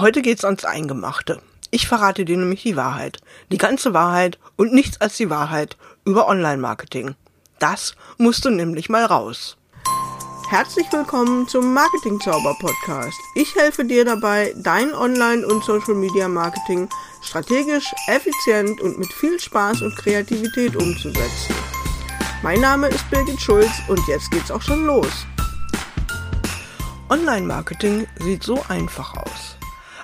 Heute geht's ans Eingemachte. Ich verrate dir nämlich die Wahrheit. Die ganze Wahrheit und nichts als die Wahrheit über Online-Marketing. Das musst du nämlich mal raus. Herzlich willkommen zum Marketing Zauber Podcast. Ich helfe dir dabei, dein Online- und Social Media Marketing strategisch, effizient und mit viel Spaß und Kreativität umzusetzen. Mein Name ist Birgit Schulz und jetzt geht's auch schon los. Online-Marketing sieht so einfach aus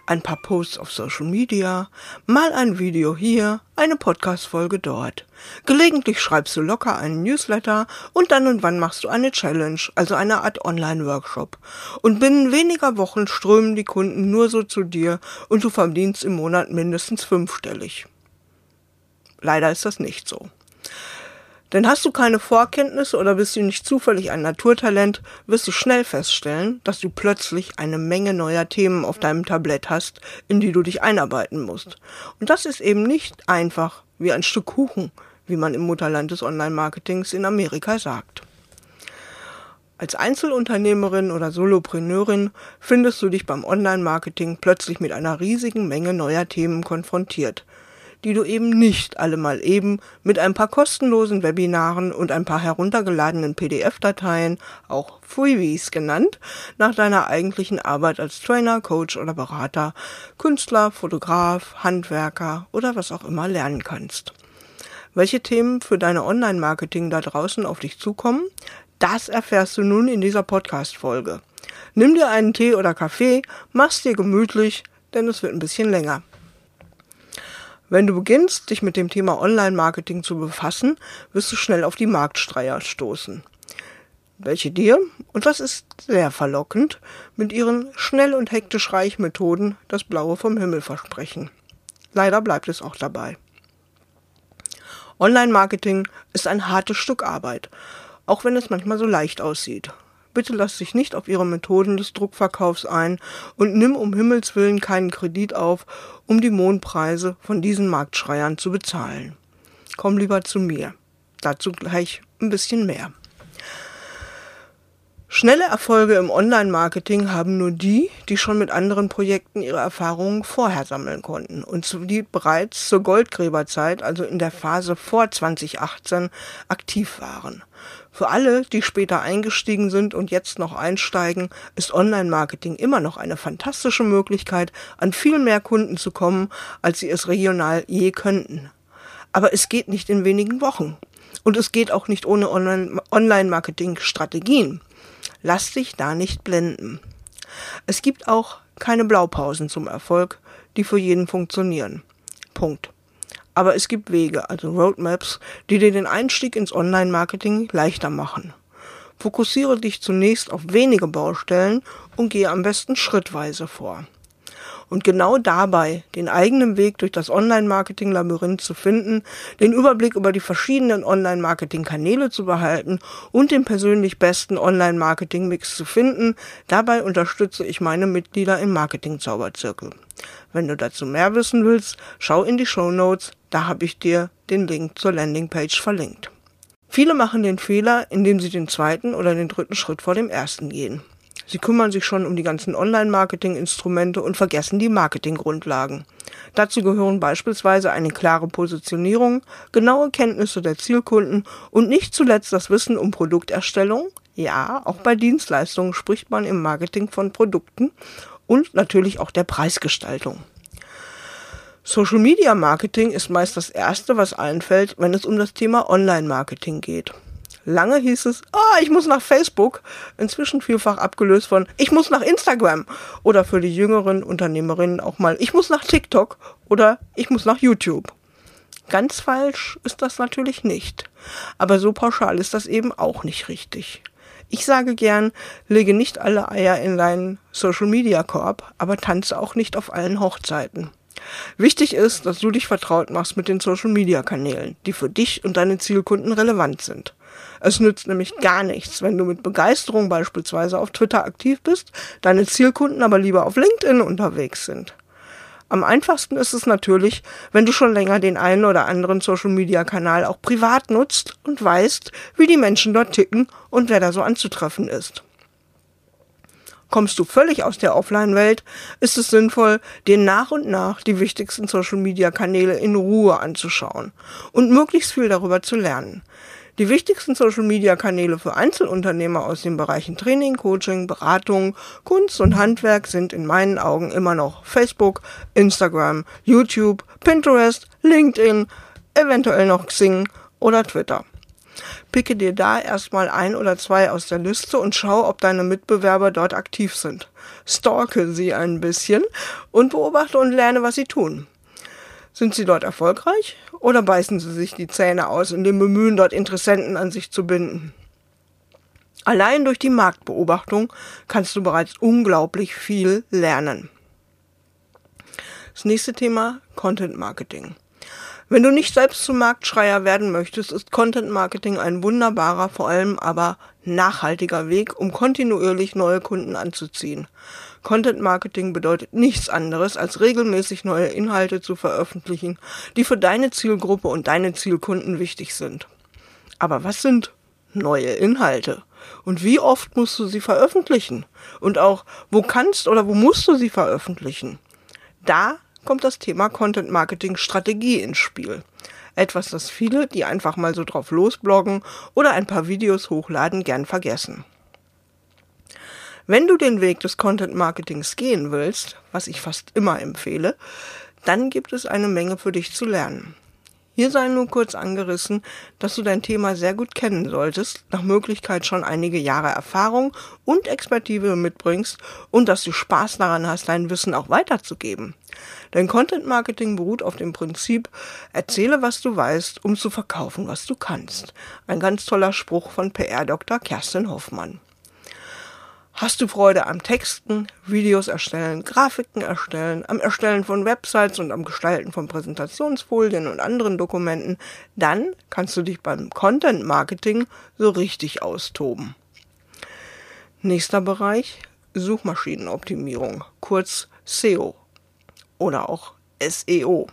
ein paar Posts auf Social Media, mal ein Video hier, eine Podcast-Folge dort. Gelegentlich schreibst du locker einen Newsletter und dann und wann machst du eine Challenge, also eine Art Online-Workshop. Und binnen weniger Wochen strömen die Kunden nur so zu dir und du verdienst im Monat mindestens fünfstellig. Leider ist das nicht so. Denn hast du keine Vorkenntnisse oder bist du nicht zufällig ein Naturtalent, wirst du schnell feststellen, dass du plötzlich eine Menge neuer Themen auf deinem Tablett hast, in die du dich einarbeiten musst. Und das ist eben nicht einfach wie ein Stück Kuchen, wie man im Mutterland des Online-Marketings in Amerika sagt. Als Einzelunternehmerin oder Solopreneurin findest du dich beim Online-Marketing plötzlich mit einer riesigen Menge neuer Themen konfrontiert, die du eben nicht alle mal eben mit ein paar kostenlosen Webinaren und ein paar heruntergeladenen PDF-Dateien, auch Freebies genannt, nach deiner eigentlichen Arbeit als Trainer, Coach oder Berater, Künstler, Fotograf, Handwerker oder was auch immer lernen kannst. Welche Themen für deine Online-Marketing da draußen auf dich zukommen, das erfährst du nun in dieser Podcast-Folge. Nimm dir einen Tee oder Kaffee, mach's dir gemütlich, denn es wird ein bisschen länger. Wenn du beginnst, dich mit dem Thema Online-Marketing zu befassen, wirst du schnell auf die Marktstreier stoßen. Welche dir, und das ist sehr verlockend, mit ihren schnell und hektisch reich Methoden das Blaue vom Himmel versprechen. Leider bleibt es auch dabei. Online-Marketing ist ein hartes Stück Arbeit, auch wenn es manchmal so leicht aussieht. Bitte lass dich nicht auf ihre Methoden des Druckverkaufs ein und nimm um Himmels willen keinen Kredit auf, um die Mondpreise von diesen Marktschreiern zu bezahlen. Komm lieber zu mir. Dazu gleich ein bisschen mehr. Schnelle Erfolge im Online-Marketing haben nur die, die schon mit anderen Projekten ihre Erfahrungen vorher sammeln konnten und die bereits zur Goldgräberzeit, also in der Phase vor 2018, aktiv waren. Für alle, die später eingestiegen sind und jetzt noch einsteigen, ist Online-Marketing immer noch eine fantastische Möglichkeit, an viel mehr Kunden zu kommen, als sie es regional je könnten. Aber es geht nicht in wenigen Wochen. Und es geht auch nicht ohne Online-Marketing-Strategien. Lass dich da nicht blenden. Es gibt auch keine Blaupausen zum Erfolg, die für jeden funktionieren. Punkt. Aber es gibt Wege, also Roadmaps, die dir den Einstieg ins Online-Marketing leichter machen. Fokussiere dich zunächst auf wenige Baustellen und gehe am besten schrittweise vor. Und genau dabei, den eigenen Weg durch das Online-Marketing-Labyrinth zu finden, den Überblick über die verschiedenen Online-Marketing-Kanäle zu behalten und den persönlich besten Online-Marketing-Mix zu finden, dabei unterstütze ich meine Mitglieder im Marketing-Zauberzirkel. Wenn du dazu mehr wissen willst, schau in die Show Notes, da habe ich dir den Link zur Landingpage verlinkt. Viele machen den Fehler, indem sie den zweiten oder den dritten Schritt vor dem ersten gehen. Sie kümmern sich schon um die ganzen Online-Marketing-Instrumente und vergessen die Marketinggrundlagen. Dazu gehören beispielsweise eine klare Positionierung, genaue Kenntnisse der Zielkunden und nicht zuletzt das Wissen um Produkterstellung. Ja, auch bei Dienstleistungen spricht man im Marketing von Produkten und natürlich auch der Preisgestaltung. Social Media Marketing ist meist das erste, was einfällt, wenn es um das Thema Online Marketing geht. Lange hieß es, ah, ich muss nach Facebook, inzwischen vielfach abgelöst von, ich muss nach Instagram oder für die jüngeren Unternehmerinnen auch mal, ich muss nach TikTok oder ich muss nach YouTube. Ganz falsch ist das natürlich nicht, aber so pauschal ist das eben auch nicht richtig. Ich sage gern, lege nicht alle Eier in deinen Social Media Korb, aber tanze auch nicht auf allen Hochzeiten. Wichtig ist, dass du dich vertraut machst mit den Social Media Kanälen, die für dich und deine Zielkunden relevant sind. Es nützt nämlich gar nichts, wenn du mit Begeisterung beispielsweise auf Twitter aktiv bist, deine Zielkunden aber lieber auf LinkedIn unterwegs sind. Am einfachsten ist es natürlich, wenn du schon länger den einen oder anderen Social-Media-Kanal auch privat nutzt und weißt, wie die Menschen dort ticken und wer da so anzutreffen ist. Kommst du völlig aus der Offline-Welt, ist es sinnvoll, dir nach und nach die wichtigsten Social-Media-Kanäle in Ruhe anzuschauen und möglichst viel darüber zu lernen. Die wichtigsten Social-Media-Kanäle für Einzelunternehmer aus den Bereichen Training, Coaching, Beratung, Kunst und Handwerk sind in meinen Augen immer noch Facebook, Instagram, YouTube, Pinterest, LinkedIn, eventuell noch Xing oder Twitter. Picke dir da erstmal ein oder zwei aus der Liste und schau, ob deine Mitbewerber dort aktiv sind. Stalke sie ein bisschen und beobachte und lerne, was sie tun. Sind sie dort erfolgreich oder beißen sie sich die Zähne aus in dem Bemühen, dort Interessenten an sich zu binden? Allein durch die Marktbeobachtung kannst du bereits unglaublich viel lernen. Das nächste Thema Content Marketing. Wenn du nicht selbst zum Marktschreier werden möchtest, ist Content Marketing ein wunderbarer, vor allem aber nachhaltiger Weg, um kontinuierlich neue Kunden anzuziehen. Content Marketing bedeutet nichts anderes, als regelmäßig neue Inhalte zu veröffentlichen, die für deine Zielgruppe und deine Zielkunden wichtig sind. Aber was sind neue Inhalte? Und wie oft musst du sie veröffentlichen? Und auch, wo kannst oder wo musst du sie veröffentlichen? Da kommt das Thema Content Marketing Strategie ins Spiel. Etwas, das viele, die einfach mal so drauf losbloggen oder ein paar Videos hochladen, gern vergessen. Wenn du den Weg des Content Marketings gehen willst, was ich fast immer empfehle, dann gibt es eine Menge für dich zu lernen. Hier sei nur kurz angerissen, dass du dein Thema sehr gut kennen solltest, nach Möglichkeit schon einige Jahre Erfahrung und Expertise mitbringst und dass du Spaß daran hast, dein Wissen auch weiterzugeben. Denn Content Marketing beruht auf dem Prinzip, erzähle, was du weißt, um zu verkaufen, was du kannst. Ein ganz toller Spruch von PR-Dr. Kerstin Hoffmann. Hast du Freude am Texten, Videos erstellen, Grafiken erstellen, am Erstellen von Websites und am Gestalten von Präsentationsfolien und anderen Dokumenten, dann kannst du dich beim Content Marketing so richtig austoben. Nächster Bereich Suchmaschinenoptimierung, kurz SEO oder auch SEO.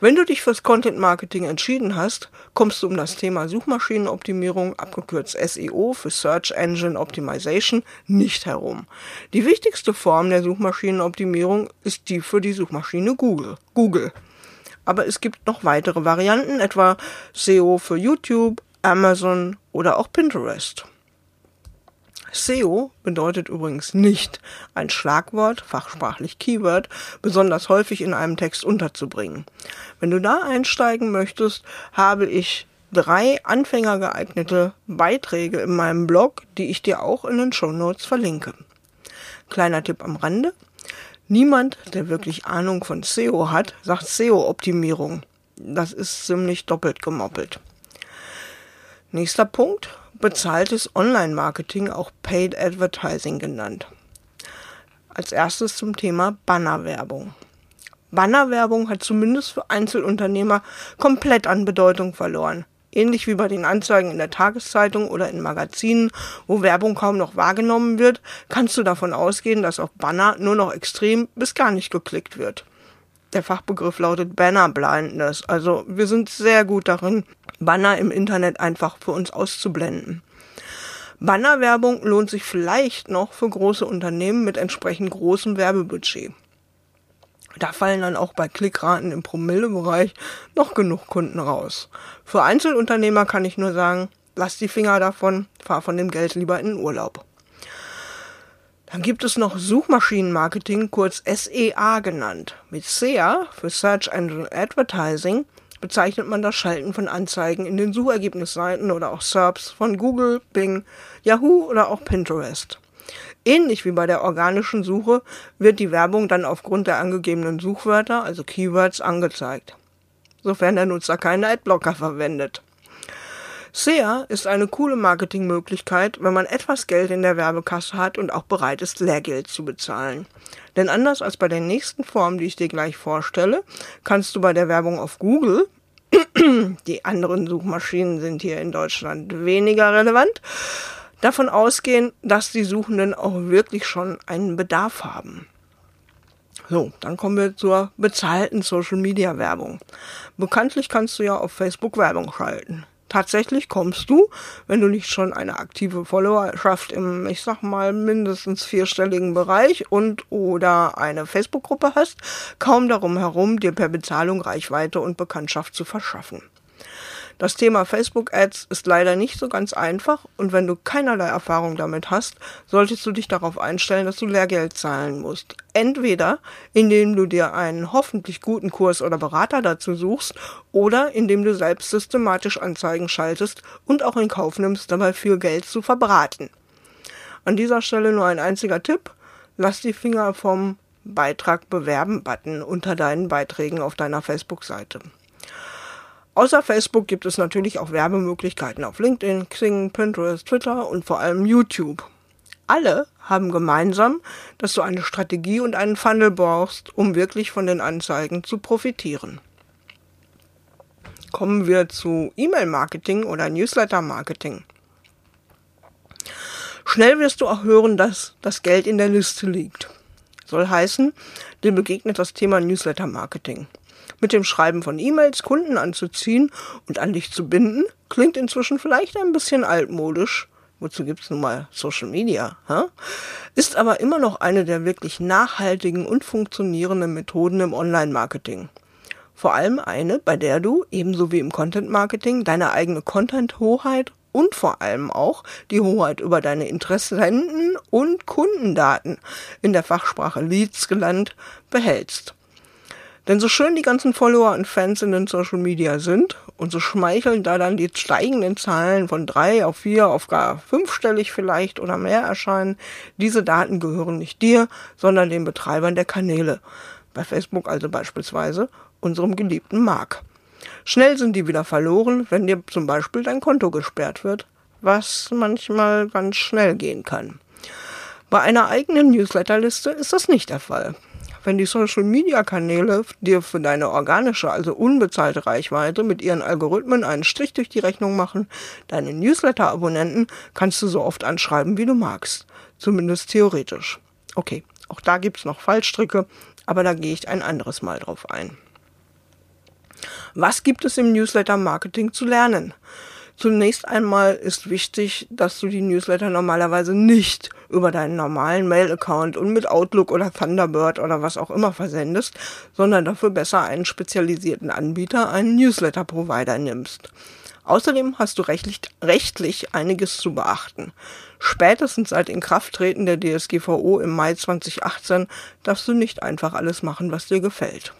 Wenn du dich fürs Content Marketing entschieden hast, kommst du um das Thema Suchmaschinenoptimierung, abgekürzt SEO für Search Engine Optimization, nicht herum. Die wichtigste Form der Suchmaschinenoptimierung ist die für die Suchmaschine Google. Google. Aber es gibt noch weitere Varianten, etwa SEO für YouTube, Amazon oder auch Pinterest. SEO bedeutet übrigens nicht, ein Schlagwort, fachsprachlich Keyword, besonders häufig in einem Text unterzubringen. Wenn du da einsteigen möchtest, habe ich drei anfängergeeignete Beiträge in meinem Blog, die ich dir auch in den Show Notes verlinke. Kleiner Tipp am Rande. Niemand, der wirklich Ahnung von SEO hat, sagt SEO-Optimierung. Das ist ziemlich doppelt gemoppelt. Nächster Punkt bezahltes Online-Marketing, auch Paid Advertising genannt. Als erstes zum Thema Bannerwerbung. Bannerwerbung hat zumindest für Einzelunternehmer komplett an Bedeutung verloren. Ähnlich wie bei den Anzeigen in der Tageszeitung oder in Magazinen, wo Werbung kaum noch wahrgenommen wird, kannst du davon ausgehen, dass auf Banner nur noch extrem bis gar nicht geklickt wird. Der Fachbegriff lautet Banner Blindness. Also wir sind sehr gut darin, Banner im Internet einfach für uns auszublenden. Bannerwerbung lohnt sich vielleicht noch für große Unternehmen mit entsprechend großem Werbebudget. Da fallen dann auch bei Klickraten im Promillebereich noch genug Kunden raus. Für Einzelunternehmer kann ich nur sagen, lass die Finger davon, fahr von dem Geld lieber in den Urlaub. Dann gibt es noch Suchmaschinenmarketing, kurz SEA genannt. Mit SEA für Search Engine Advertising bezeichnet man das Schalten von Anzeigen in den Suchergebnisseiten oder auch SERPs von Google, Bing, Yahoo oder auch Pinterest. Ähnlich wie bei der organischen Suche wird die Werbung dann aufgrund der angegebenen Suchwörter, also Keywords, angezeigt. Sofern der Nutzer keine Adblocker verwendet. SEA ist eine coole Marketingmöglichkeit, wenn man etwas Geld in der Werbekasse hat und auch bereit ist, Lehrgeld zu bezahlen. Denn anders als bei der nächsten Form, die ich dir gleich vorstelle, kannst du bei der Werbung auf Google, die anderen Suchmaschinen sind hier in Deutschland weniger relevant, davon ausgehen, dass die Suchenden auch wirklich schon einen Bedarf haben. So, dann kommen wir zur bezahlten Social Media Werbung. Bekanntlich kannst du ja auf Facebook Werbung schalten. Tatsächlich kommst du, wenn du nicht schon eine aktive Followerschaft im, ich sag mal, mindestens vierstelligen Bereich und oder eine Facebook-Gruppe hast, kaum darum herum, dir per Bezahlung Reichweite und Bekanntschaft zu verschaffen. Das Thema Facebook Ads ist leider nicht so ganz einfach und wenn du keinerlei Erfahrung damit hast, solltest du dich darauf einstellen, dass du Lehrgeld zahlen musst. Entweder indem du dir einen hoffentlich guten Kurs oder Berater dazu suchst oder indem du selbst systematisch Anzeigen schaltest und auch in Kauf nimmst, dabei viel Geld zu verbraten. An dieser Stelle nur ein einziger Tipp. Lass die Finger vom Beitrag bewerben Button unter deinen Beiträgen auf deiner Facebook-Seite. Außer Facebook gibt es natürlich auch Werbemöglichkeiten auf LinkedIn, Xing, Pinterest, Twitter und vor allem YouTube. Alle haben gemeinsam, dass du eine Strategie und einen Funnel brauchst, um wirklich von den Anzeigen zu profitieren. Kommen wir zu E-Mail-Marketing oder Newsletter-Marketing. Schnell wirst du auch hören, dass das Geld in der Liste liegt. Soll heißen, dir begegnet das Thema Newsletter-Marketing mit dem Schreiben von E-Mails Kunden anzuziehen und an dich zu binden, klingt inzwischen vielleicht ein bisschen altmodisch. Wozu gibt's nun mal Social Media? Hä? Ist aber immer noch eine der wirklich nachhaltigen und funktionierenden Methoden im Online-Marketing. Vor allem eine, bei der du, ebenso wie im Content-Marketing, deine eigene Content-Hoheit und vor allem auch die Hoheit über deine Interessenten und Kundendaten, in der Fachsprache Leads gelernt, behältst. Denn so schön die ganzen Follower und Fans in den Social Media sind und so schmeicheln da dann die steigenden Zahlen von drei auf vier auf gar fünfstellig vielleicht oder mehr erscheinen, diese Daten gehören nicht dir, sondern den Betreibern der Kanäle. Bei Facebook also beispielsweise unserem geliebten Mark. Schnell sind die wieder verloren, wenn dir zum Beispiel dein Konto gesperrt wird, was manchmal ganz schnell gehen kann. Bei einer eigenen Newsletterliste ist das nicht der Fall wenn die Social-Media-Kanäle dir für deine organische, also unbezahlte Reichweite mit ihren Algorithmen einen Strich durch die Rechnung machen, deine Newsletter-Abonnenten kannst du so oft anschreiben, wie du magst. Zumindest theoretisch. Okay, auch da gibt's noch Fallstricke, aber da gehe ich ein anderes Mal drauf ein. Was gibt es im Newsletter-Marketing zu lernen? Zunächst einmal ist wichtig, dass du die Newsletter normalerweise nicht über deinen normalen Mail-Account und mit Outlook oder Thunderbird oder was auch immer versendest, sondern dafür besser einen spezialisierten Anbieter, einen Newsletter-Provider nimmst. Außerdem hast du rechtlich, rechtlich einiges zu beachten. Spätestens seit Inkrafttreten der DSGVO im Mai 2018 darfst du nicht einfach alles machen, was dir gefällt.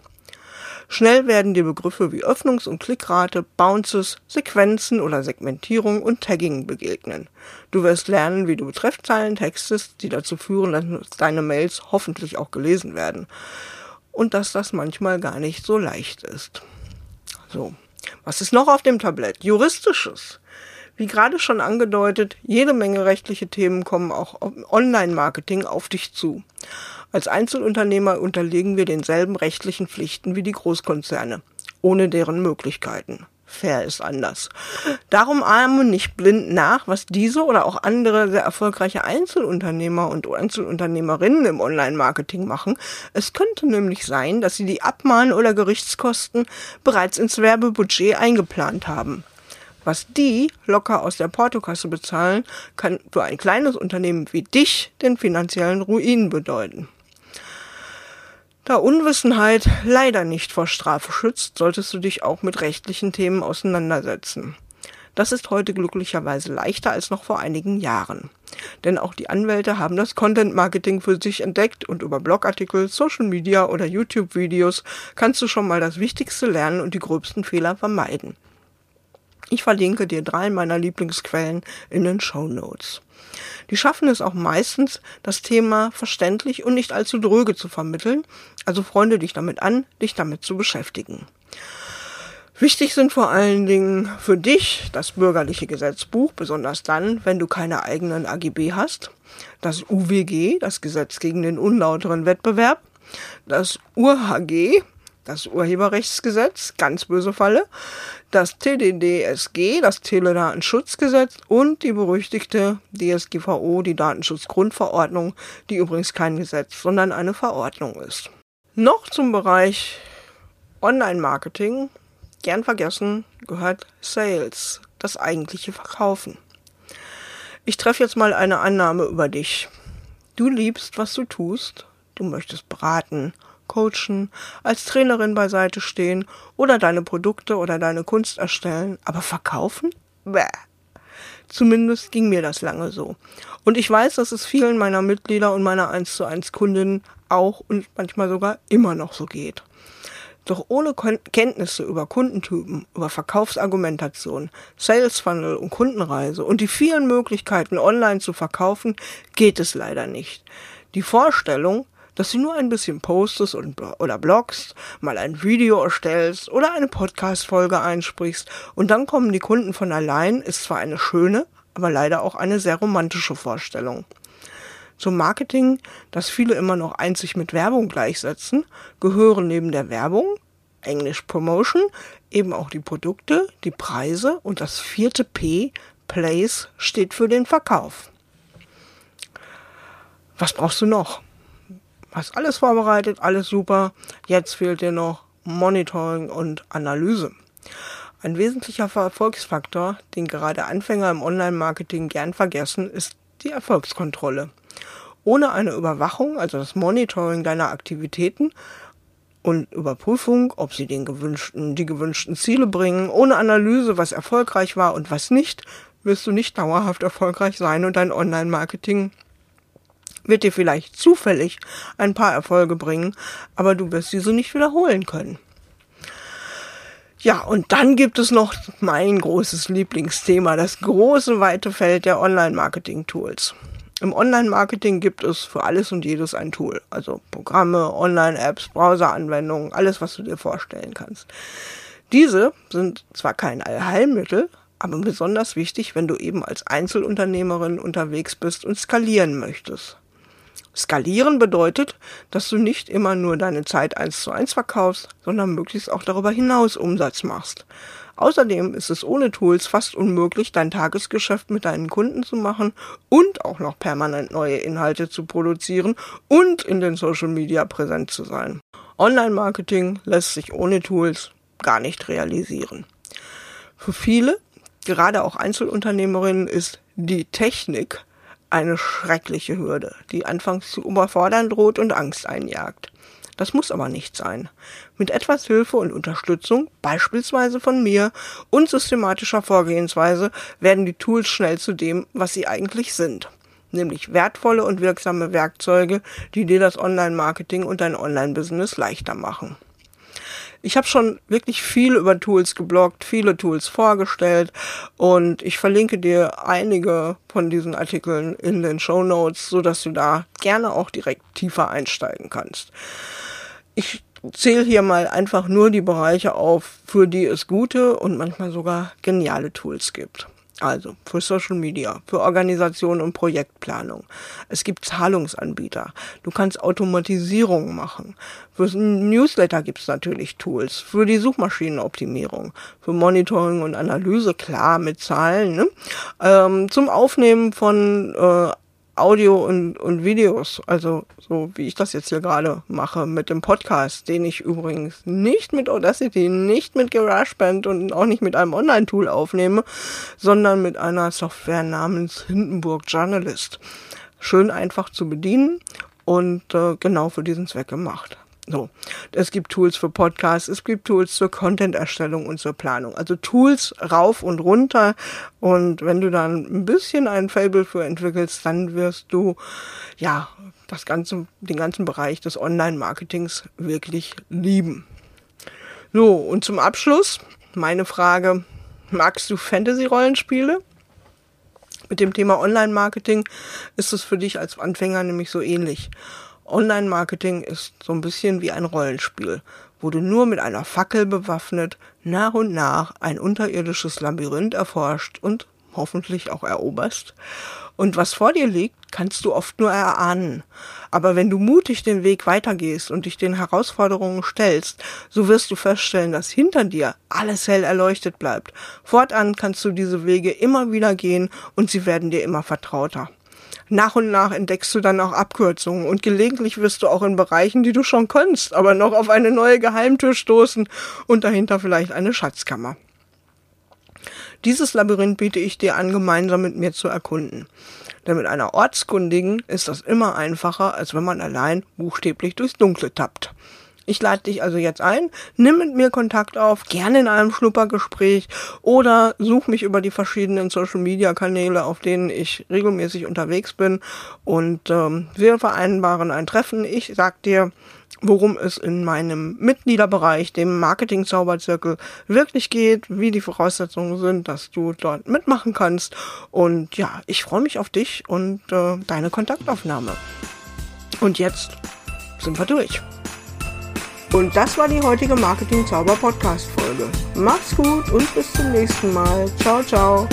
Schnell werden dir Begriffe wie Öffnungs- und Klickrate, Bounces, Sequenzen oder Segmentierung und Tagging begegnen. Du wirst lernen, wie du Betreffzeilen textest, die dazu führen, dass deine Mails hoffentlich auch gelesen werden. Und dass das manchmal gar nicht so leicht ist. So. Was ist noch auf dem Tablett? Juristisches. Wie gerade schon angedeutet, jede Menge rechtliche Themen kommen auch Online-Marketing auf dich zu. Als Einzelunternehmer unterlegen wir denselben rechtlichen Pflichten wie die Großkonzerne, ohne deren Möglichkeiten. Fair ist anders. Darum ahmen nicht blind nach, was diese oder auch andere sehr erfolgreiche Einzelunternehmer und Einzelunternehmerinnen im Online-Marketing machen. Es könnte nämlich sein, dass sie die Abmahn- oder Gerichtskosten bereits ins Werbebudget eingeplant haben. Was die locker aus der Portokasse bezahlen, kann für ein kleines Unternehmen wie dich den finanziellen Ruin bedeuten. Da Unwissenheit leider nicht vor Strafe schützt, solltest du dich auch mit rechtlichen Themen auseinandersetzen. Das ist heute glücklicherweise leichter als noch vor einigen Jahren. Denn auch die Anwälte haben das Content Marketing für sich entdeckt und über Blogartikel, Social Media oder YouTube-Videos kannst du schon mal das Wichtigste lernen und die gröbsten Fehler vermeiden. Ich verlinke dir drei meiner Lieblingsquellen in den Show Notes. Die schaffen es auch meistens, das Thema verständlich und nicht allzu dröge zu vermitteln, also freunde dich damit an, dich damit zu beschäftigen. Wichtig sind vor allen Dingen für dich das bürgerliche Gesetzbuch, besonders dann, wenn du keine eigenen AGB hast, das UWG, das Gesetz gegen den unlauteren Wettbewerb, das URHG, das Urheberrechtsgesetz, ganz böse Falle, das TDDSG, das Teledatenschutzgesetz und die berüchtigte DSGVO, die Datenschutzgrundverordnung, die übrigens kein Gesetz, sondern eine Verordnung ist. Noch zum Bereich Online-Marketing, gern vergessen, gehört Sales. das eigentliche Verkaufen. Ich treffe jetzt mal eine Annahme über dich. Du liebst, was du tust. Du möchtest beraten, coachen, als Trainerin beiseite stehen oder deine Produkte oder deine Kunst erstellen. Aber verkaufen? Bäh. Zumindest ging mir das lange so. Und ich weiß, dass es vielen meiner Mitglieder und meiner 1 zu 1 Kundinnen auch und manchmal sogar immer noch so geht. Doch ohne Kenntnisse über Kundentypen, über Verkaufsargumentation, Sales Funnel und Kundenreise und die vielen Möglichkeiten online zu verkaufen, geht es leider nicht. Die Vorstellung, dass du nur ein bisschen postest und, oder bloggst, mal ein Video erstellst oder eine Podcast-Folge einsprichst und dann kommen die Kunden von allein, ist zwar eine schöne, aber leider auch eine sehr romantische Vorstellung. Zum Marketing, das viele immer noch einzig mit Werbung gleichsetzen, gehören neben der Werbung, Englisch Promotion, eben auch die Produkte, die Preise und das vierte P, Place, steht für den Verkauf. Was brauchst du noch? Hast alles vorbereitet, alles super. Jetzt fehlt dir noch Monitoring und Analyse. Ein wesentlicher Erfolgsfaktor, den gerade Anfänger im Online-Marketing gern vergessen, ist die Erfolgskontrolle. Ohne eine Überwachung, also das Monitoring deiner Aktivitäten und Überprüfung, ob sie den gewünschten, die gewünschten Ziele bringen, ohne Analyse, was erfolgreich war und was nicht, wirst du nicht dauerhaft erfolgreich sein und dein Online-Marketing wird dir vielleicht zufällig ein paar Erfolge bringen, aber du wirst diese nicht wiederholen können. Ja, und dann gibt es noch mein großes Lieblingsthema, das große weite Feld der Online-Marketing-Tools. Im Online-Marketing gibt es für alles und jedes ein Tool. Also Programme, Online-Apps, Browser-Anwendungen, alles, was du dir vorstellen kannst. Diese sind zwar kein Allheilmittel, aber besonders wichtig, wenn du eben als Einzelunternehmerin unterwegs bist und skalieren möchtest. Skalieren bedeutet, dass du nicht immer nur deine Zeit eins zu eins verkaufst, sondern möglichst auch darüber hinaus Umsatz machst. Außerdem ist es ohne Tools fast unmöglich, dein Tagesgeschäft mit deinen Kunden zu machen und auch noch permanent neue Inhalte zu produzieren und in den Social Media präsent zu sein. Online-Marketing lässt sich ohne Tools gar nicht realisieren. Für viele, gerade auch Einzelunternehmerinnen, ist die Technik eine schreckliche Hürde, die anfangs zu überfordern droht und Angst einjagt. Das muss aber nicht sein. Mit etwas Hilfe und Unterstützung, beispielsweise von mir und systematischer Vorgehensweise, werden die Tools schnell zu dem, was sie eigentlich sind. Nämlich wertvolle und wirksame Werkzeuge, die dir das Online-Marketing und dein Online-Business leichter machen. Ich habe schon wirklich viel über Tools gebloggt, viele Tools vorgestellt und ich verlinke dir einige von diesen Artikeln in den Show Notes, so dass du da gerne auch direkt tiefer einsteigen kannst. Ich zähle hier mal einfach nur die Bereiche auf, für die es gute und manchmal sogar geniale Tools gibt. Also für Social Media, für Organisation und Projektplanung. Es gibt Zahlungsanbieter. Du kannst Automatisierung machen. Für Newsletter gibt es natürlich Tools. Für die Suchmaschinenoptimierung, für Monitoring und Analyse, klar, mit Zahlen. Ne? Ähm, zum Aufnehmen von äh, Audio und, und Videos, also so wie ich das jetzt hier gerade mache mit dem Podcast, den ich übrigens nicht mit Audacity, nicht mit GarageBand und auch nicht mit einem Online-Tool aufnehme, sondern mit einer Software namens Hindenburg Journalist. Schön einfach zu bedienen und äh, genau für diesen Zweck gemacht. So. Es gibt Tools für Podcasts, es gibt Tools zur Content-Erstellung und zur Planung. Also Tools rauf und runter. Und wenn du dann ein bisschen ein Fable für entwickelst, dann wirst du, ja, das ganze, den ganzen Bereich des Online-Marketings wirklich lieben. So. Und zum Abschluss meine Frage, magst du Fantasy-Rollenspiele? Mit dem Thema Online-Marketing ist es für dich als Anfänger nämlich so ähnlich. Online-Marketing ist so ein bisschen wie ein Rollenspiel, wo du nur mit einer Fackel bewaffnet nach und nach ein unterirdisches Labyrinth erforscht und hoffentlich auch eroberst. Und was vor dir liegt, kannst du oft nur erahnen. Aber wenn du mutig den Weg weitergehst und dich den Herausforderungen stellst, so wirst du feststellen, dass hinter dir alles hell erleuchtet bleibt. Fortan kannst du diese Wege immer wieder gehen und sie werden dir immer vertrauter nach und nach entdeckst du dann auch Abkürzungen und gelegentlich wirst du auch in Bereichen, die du schon kennst, aber noch auf eine neue Geheimtür stoßen und dahinter vielleicht eine Schatzkammer. Dieses Labyrinth biete ich dir an, gemeinsam mit mir zu erkunden. Denn mit einer Ortskundigen ist das immer einfacher, als wenn man allein buchstäblich durchs Dunkle tappt. Ich lade dich also jetzt ein, nimm mit mir Kontakt auf, gerne in einem Schnuppergespräch oder such mich über die verschiedenen Social Media Kanäle, auf denen ich regelmäßig unterwegs bin und ähm, wir vereinbaren ein Treffen. Ich sag dir, worum es in meinem Mitgliederbereich, dem Marketing Zauberzirkel, wirklich geht, wie die Voraussetzungen sind, dass du dort mitmachen kannst. Und ja, ich freue mich auf dich und äh, deine Kontaktaufnahme. Und jetzt sind wir durch. Und das war die heutige Marketing Zauber Podcast Folge. Mach's gut und bis zum nächsten Mal. Ciao, ciao.